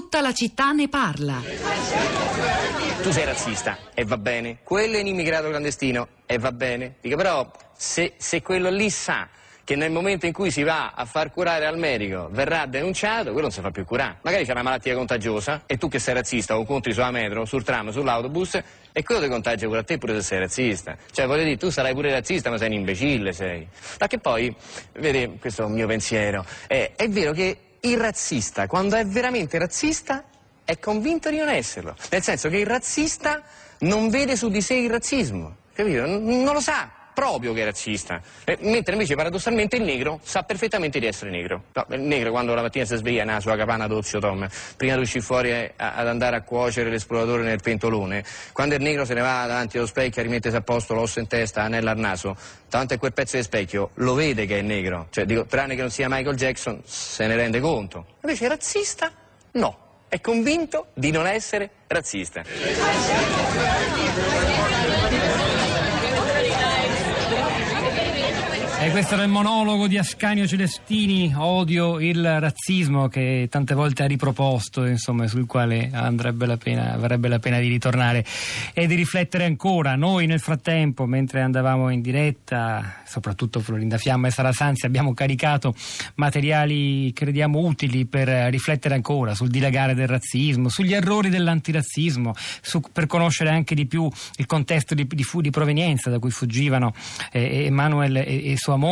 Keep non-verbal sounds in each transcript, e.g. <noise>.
Tutta la città ne parla. Tu sei razzista e va bene. Quello è un immigrato clandestino e va bene. Dico però se, se quello lì sa che nel momento in cui si va a far curare al medico verrà denunciato, quello non si fa più curare. Magari c'è una malattia contagiosa e tu che sei razzista o incontri sulla metro, sul tram, sull'autobus e quello ti contagia pure a te pure se sei razzista. Cioè voglio dire, tu sarai pure razzista ma sei un imbecille, sei. Perché poi, vedi, questo è un mio pensiero, è, è vero che il razzista, quando è veramente razzista, è convinto di non esserlo. Nel senso che il razzista non vede su di sé il razzismo, capito? Non lo sa proprio che è razzista. Eh, mentre invece paradossalmente il negro sa perfettamente di essere negro. No, il negro quando la mattina si sveglia nella sua capana d'ozio Tom, prima di uscire fuori a, ad andare a cuocere l'esploratore nel pentolone, quando il negro se ne va davanti allo specchio rimettersi a posto l'osso in testa, anello al naso, davanti a quel pezzo di specchio lo vede che è negro. Cioè, dico, tranne che non sia Michael Jackson, se ne rende conto. Invece razzista? No. È convinto di non essere razzista. Questo era il monologo di Ascanio Celestini, Odio il razzismo, che tante volte ha riproposto, insomma, sul quale andrebbe la pena, varrebbe la pena di ritornare e di riflettere ancora. Noi nel frattempo, mentre andavamo in diretta, soprattutto Florinda Fiamma e Sara Sanzi, abbiamo caricato materiali, crediamo, utili per riflettere ancora sul dilagare del razzismo, sugli errori dell'antirazzismo, su, per conoscere anche di più il contesto di, di, di provenienza da cui fuggivano eh, Emanuel e, e sua moglie,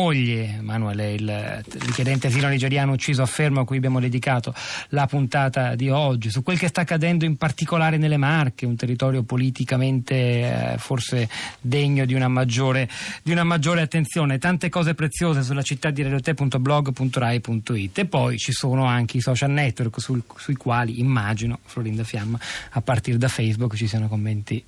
Manuel, il richiedente asilo nigeriano ucciso a Fermo a cui abbiamo dedicato la puntata di oggi, su quel che sta accadendo in particolare nelle Marche, un territorio politicamente eh, forse degno di una, maggiore, di una maggiore attenzione. Tante cose preziose sulla città di radiote.blog.rai.it e poi ci sono anche i social network sul, sui quali immagino, Florinda Fiamma, a partire da Facebook ci siano commenti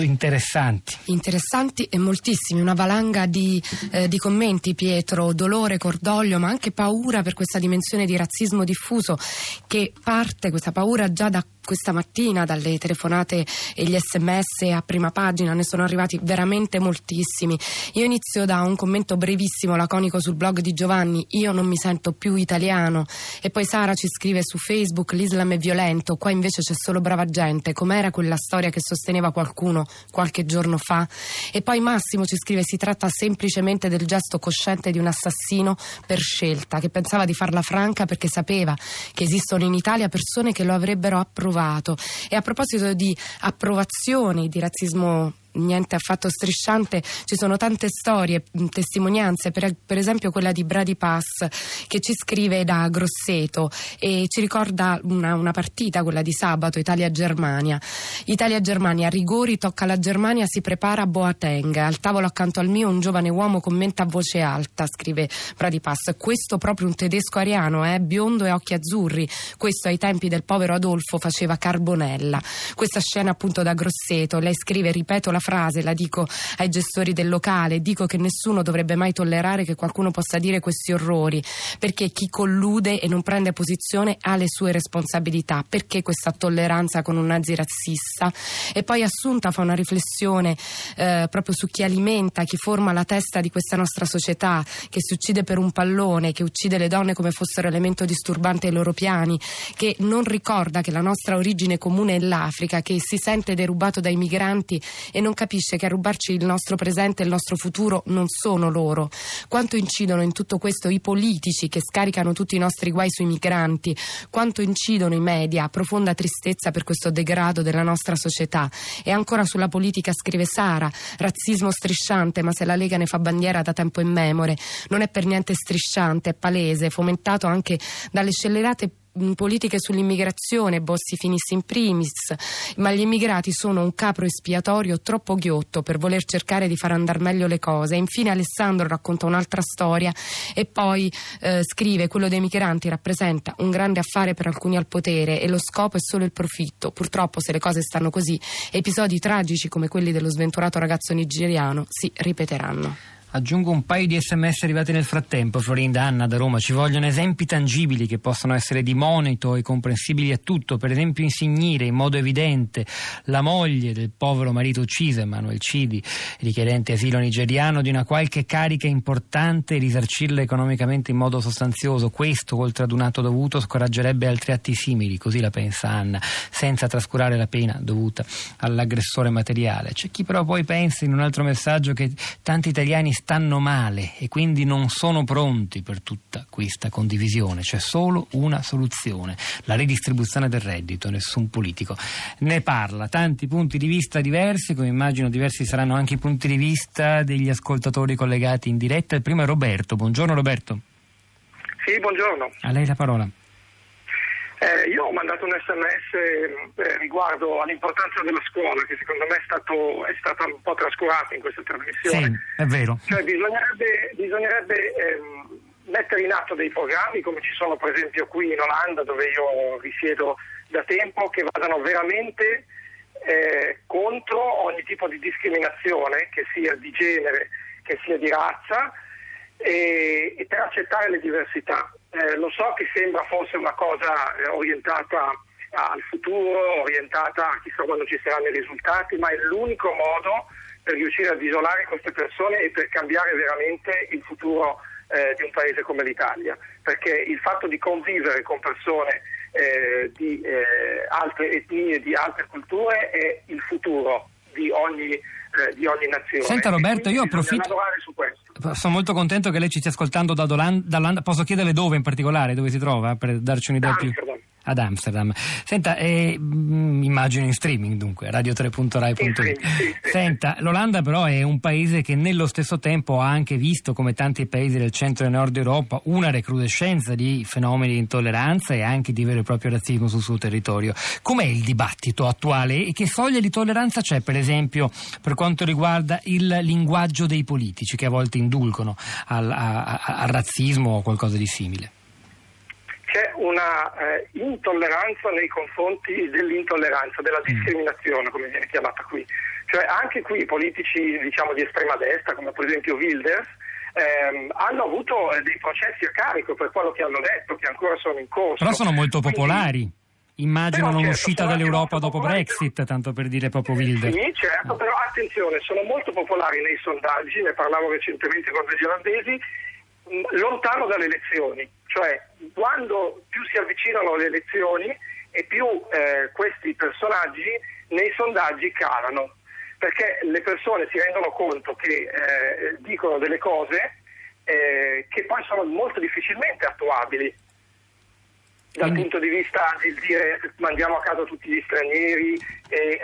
interessanti. Interessanti e moltissimi, una valanga di, eh, di, commenti, Pietro, dolore, cordoglio, ma anche paura per questa dimensione di razzismo diffuso che parte, questa paura già da questa mattina dalle telefonate e gli sms a prima pagina ne sono arrivati veramente moltissimi. Io inizio da un commento brevissimo, laconico sul blog di Giovanni, io non mi sento più italiano e poi Sara ci scrive su Facebook l'Islam è violento, qua invece c'è solo brava gente, com'era quella storia che sosteneva qualcuno qualche giorno fa? E poi Massimo ci scrive si tratta semplicemente del gesto cosciente di un assassino per scelta, che pensava di farla franca perché sapeva che esistono in Italia persone che lo avrebbero approvato approvato. E a proposito di approvazioni di razzismo niente affatto strisciante, ci sono tante storie, testimonianze, per, per, esempio quella di Brady Pass che ci scrive da Grosseto e ci ricorda una, una partita, quella di sabato, Italia-Germania. Italia-Germania, rigori tocca la Germania, si prepara Boateng. Al tavolo accanto al mio un giovane uomo commenta a voce alta, scrive Brady Pass. Questo proprio un tedesco ariano, eh? biondo e occhi azzurri. Questo ai tempi del povero Adolfo faceva Carbonella. Questa scena appunto da Grosseto, lei scrive, ripeto la frase, la dico ai gestori del locale, dico che nessuno dovrebbe mai tollerare che qualcuno possa dire questi orrori, perché chi collude e non prende posizione ha le sue responsabilità, perché questa tolleranza con un nazi razzista? E poi Assunta fa una riflessione eh, proprio su chi alimenta, chi forma la testa di questa nostra società, che si uccide per un pallone, che uccide le donne come fossero elemento disturbante ai loro piani, che non ricorda che la nostra origine comune è l'Africa, che si sente derubato dai migranti e non capisce che a rubarci il nostro presente e il nostro futuro non sono loro. Quanto incidono in tutto questo i politici che scaricano tutti i nostri guai sui migranti, quanto incidono i media, profonda tristezza per questo degrado della nostra società. E ancora sulla politica scrive Sara, razzismo strisciante, ma se la Lega ne fa bandiera da tempo immemore, non è per niente strisciante, è palese, fomentato anche dalle scellerate politiche sull'immigrazione, Bossi Finis in primis, ma gli immigrati sono un capro espiatorio troppo ghiotto per voler cercare di far andare meglio le cose. Infine Alessandro racconta un'altra storia e poi eh, scrive quello dei migranti rappresenta un grande affare per alcuni al potere e lo scopo è solo il profitto. Purtroppo se le cose stanno così, episodi tragici come quelli dello sventurato ragazzo nigeriano si ripeteranno. Aggiungo un paio di sms arrivati nel frattempo, Florinda, Anna da Roma. Ci vogliono esempi tangibili che possono essere di monito e comprensibili a tutto. Per esempio, insignire in modo evidente la moglie del povero marito ucciso, Emanuele Cidi, richiedente asilo nigeriano, di una qualche carica importante e risarcirla economicamente in modo sostanzioso. Questo, oltre ad un atto dovuto, scoraggerebbe altri atti simili, così la pensa Anna, senza trascurare la pena dovuta all'aggressore materiale. C'è chi però poi pensa in un altro messaggio che tanti italiani stanno male e quindi non sono pronti per tutta questa condivisione. C'è solo una soluzione, la ridistribuzione del reddito. Nessun politico ne parla. Tanti punti di vista diversi, come immagino diversi saranno anche i punti di vista degli ascoltatori collegati in diretta. Il primo è Roberto. Buongiorno Roberto. Sì, buongiorno. A lei la parola. Eh, io ho mandato un sms eh, riguardo all'importanza della scuola, che secondo me è, stato, è stata un po' trascurata in questa trasmissione. Sì, è vero. Cioè, bisognerebbe, bisognerebbe ehm, mettere in atto dei programmi, come ci sono per esempio qui in Olanda, dove io risiedo da tempo, che vadano veramente eh, contro ogni tipo di discriminazione, che sia di genere, che sia di razza, e, e per accettare le diversità. Eh, lo so che sembra forse una cosa eh, orientata al futuro, orientata a chissà quando ci saranno i risultati, ma è l'unico modo per riuscire ad isolare queste persone e per cambiare veramente il futuro eh, di un paese come l'Italia. Perché il fatto di convivere con persone eh, di eh, altre etnie, di altre culture è il futuro di ogni, eh, di ogni nazione. Senta Roberto, io approfitto. Sono molto contento che lei ci stia ascoltando da Olanda. Posso chiederle dove in particolare, dove si trova, per darci un'idea più? Ad Amsterdam. Senta, eh, immagino in streaming dunque, radio3.rai.it. In streaming, sì, sì. Senta, l'Olanda però è un paese che nello stesso tempo ha anche visto, come tanti paesi del centro e nord Europa, una recrudescenza di fenomeni di intolleranza e anche di vero e proprio razzismo sul suo territorio. Com'è il dibattito attuale e che soglia di tolleranza c'è, per esempio, per quanto riguarda il linguaggio dei politici che a volte indulgono al, a- a- al razzismo o qualcosa di simile? C'è una eh, intolleranza nei confronti dell'intolleranza, della discriminazione, come viene chiamata qui. Cioè anche qui i politici diciamo, di estrema destra, come per esempio Wilders, ehm, hanno avuto eh, dei processi a carico per quello che hanno detto, che ancora sono in corso. Però sono molto popolari. Immaginano certo, un'uscita dall'Europa dopo Brexit, tanto per dire proprio Wilder. Sì, certo, però attenzione, sono molto popolari nei sondaggi, ne parlavo recentemente con degli olandesi, mh, lontano dalle elezioni, cioè quando più si avvicinano le elezioni e più eh, questi personaggi nei sondaggi calano, perché le persone si rendono conto che eh, dicono delle cose eh, che poi sono molto difficilmente attuabili dal Quindi- punto di vista di dire mandiamo a casa tutti gli stranieri, e,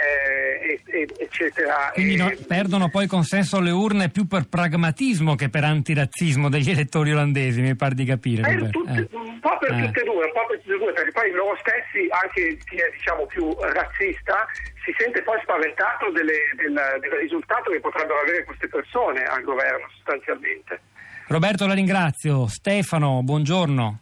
eh, e- eccetera. Quindi no- perdono poi consenso alle urne più per pragmatismo che per antirazzismo degli elettori olandesi, mi pare di capire. Roberto. tutti- Eh. un po' per Eh. tutte e due, un po' per tutte e due, perché poi loro stessi, anche chi è diciamo più razzista, si sente poi spaventato delle- del, del risultato che potrebbero avere queste persone al governo sostanzialmente. Roberto, la ringrazio. Stefano, buongiorno.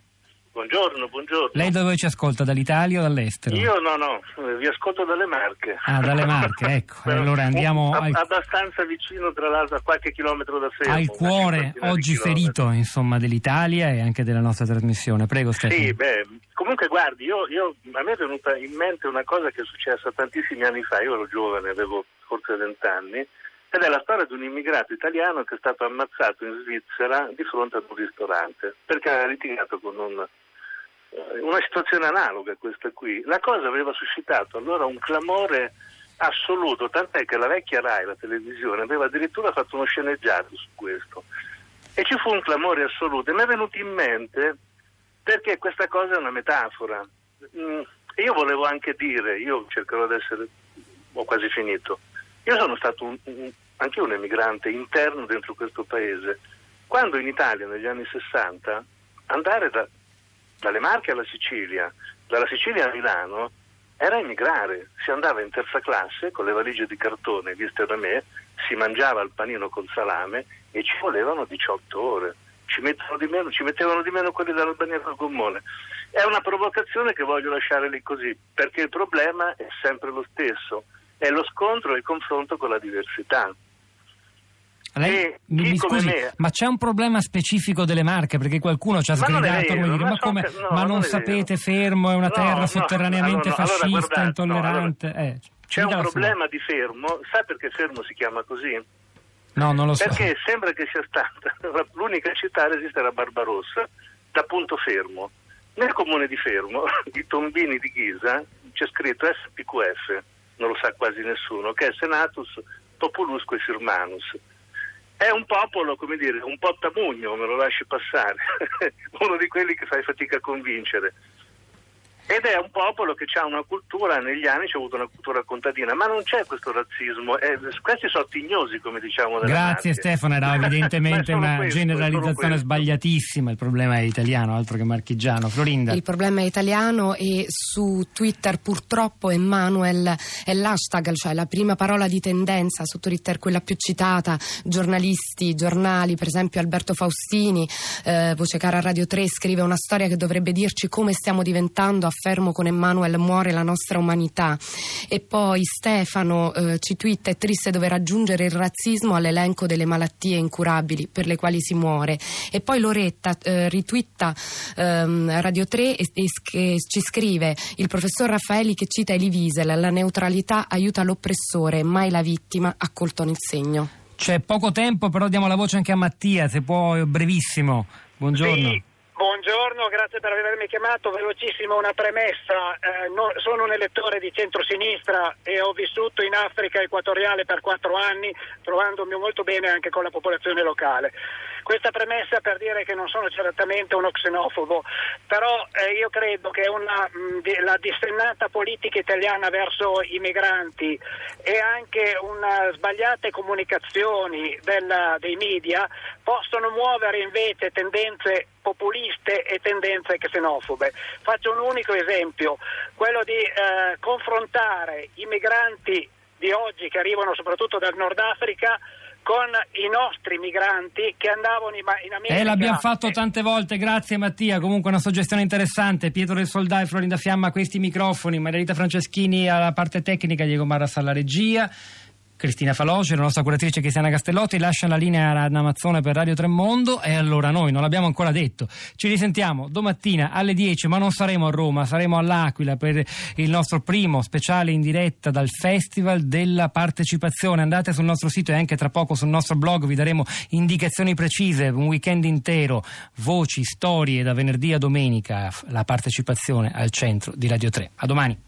Buongiorno, buongiorno. Lei da dove ci ascolta? Dall'Italia o dall'estero? Io no, no, vi ascolto dalle Marche. Ah, dalle Marche, <laughs> ecco. Però Allora andiamo al- abbastanza vicino, tra l'altro, a qualche chilometro da Fermo. Al cuore oggi ferito, insomma, dell'Italia e anche della nostra trasmissione. Prego, Stefano. Sì, beh, comunque guardi, io, io- a me è venuta in mente una cosa che è successa tantissimi anni fa, io ero giovane, avevo forse vent'anni, ed è la storia di un immigrato italiano che è stato ammazzato in Svizzera di fronte ad un ristorante perché aveva litigato con un, una situazione analoga a questa qui. La cosa aveva suscitato allora un clamore assoluto, tant'è che la vecchia RAI, la televisione, aveva addirittura fatto uno sceneggiato su questo. E ci fu un clamore assoluto e mi è venuto in mente perché questa cosa è una metafora. Mm, E io volevo anche dire, io cercherò di essere, ho quasi finito, io sono stato un, un- anche un emigrante interno dentro questo paese. Quando in Italia negli anni 60 andare da- dalle Marche alla Sicilia, dalla Sicilia a Milano, era emigrare, si andava in terza classe con le valigie di cartone viste da me, si mangiava il panino col salame e ci volevano 18 ore. Ci, di meno, ci mettevano di meno quelli dall'Albania col gommone. È una provocazione che voglio lasciare lì così, perché il problema è sempre lo stesso, è lo scontro e il confronto con la diversità. Lei, mi, scusi, me- ma c'è un problema specifico delle Marche? Perché qualcuno ci ha sgridato come dire, ma come, ca- no, ma non sapete, fermo, è una No, terra no, sotterraneamente allora, allora, fascista, guardate, no, intollerante. eh, ci C'è un problema di Fermo, sa perché Fermo si chiama così? No, non lo so. Perché sembra che sia stata <laughs> l'unica città a resistere a Barbarossa da punto fermo. Nel comune di Fermo, <laughs> i tombini di Ghisa, c'è scritto SPQF, non lo sa quasi nessuno, che è Senatus Populusque Firmanus. È un popolo, come dire, un po' tamugno, me lo lasci passare, <laughs> uno di quelli che fai fatica a convincere. Ed è un popolo che ha una cultura, negli anni c'è avuto una cultura contadina, ma non c'è questo razzismo. eh, questi sono tignosi, come diciamo. della Grazie Marche. Stefano, era <laughs> evidentemente una questo, generalizzazione sbagliatissima, il problema è italiano, altro che marchigiano. Florinda. Il problema è italiano e su Twitter purtroppo Emanuel è l'hashtag, cioè la prima parola di tendenza su Twitter, quella più citata, giornalisti, giornali, per esempio Alberto Faustini, eh, voce cara Radio 3, scrive una storia che dovrebbe dirci come stiamo diventando, affermo con Emanuel muore la nostra umanità. E poi Stefano eh, ci twitta, è triste dover aggiungere il razzismo all'elenco delle malattie incurabili per le quali si muore. E poi Loretta eh, ritwitta ehm, Radio 3 e, e ci scrive il professor Raffaeli che cita Elie Wiesel, la neutralità aiuta l'oppressore, mai la vittima, accolto nel segno. C'è poco tempo, però diamo la voce anche a Mattia, se può, brevissimo. Buongiorno. Sì, buongiorno, grazie per avermi chiamato. Velocissimo una premessa. Eh, no- sono un elettore di centrosinistra e ho vissuto in Africa equatoriale per quattro anni, trovandomi molto bene anche con la popolazione locale. Questa premessa per dire che non sono certamente uno xenofobo, però eh, io credo che una, mh, la dissennata politica italiana verso i migranti e anche una sbagliate comunicazioni della- dei media possono muovere invece tendenze populiste e tendenze xenofobe. Faccio un unico esempio, quello di eh, confrontare i migranti di oggi che arrivano soprattutto dal Nord Africa con i nostri migranti che andavano in, in America. Eh, l'abbiamo fatto tante volte, grazie Mattia. Comunque una suggestione interessante. Pietro del Soldà e Florinda Fiamma a questi microfoni, Margherita Franceschini alla parte tecnica, Diego Marras alla regia. Cristina Faloci, la nostra curatrice Cristiana Castellotti, lascia la linea ad Amazzone per Radio Tremondo e allora noi non l'abbiamo ancora detto. Ci risentiamo domattina alle 10, ma non saremo a Roma, saremo all'Aquila per il nostro primo speciale in diretta dal Festival della Partecipazione. Andate sul nostro sito e anche tra poco sul nostro blog vi daremo indicazioni precise, un weekend intero, voci, storie da venerdì a domenica, la partecipazione al centro di Radio 3. A domani.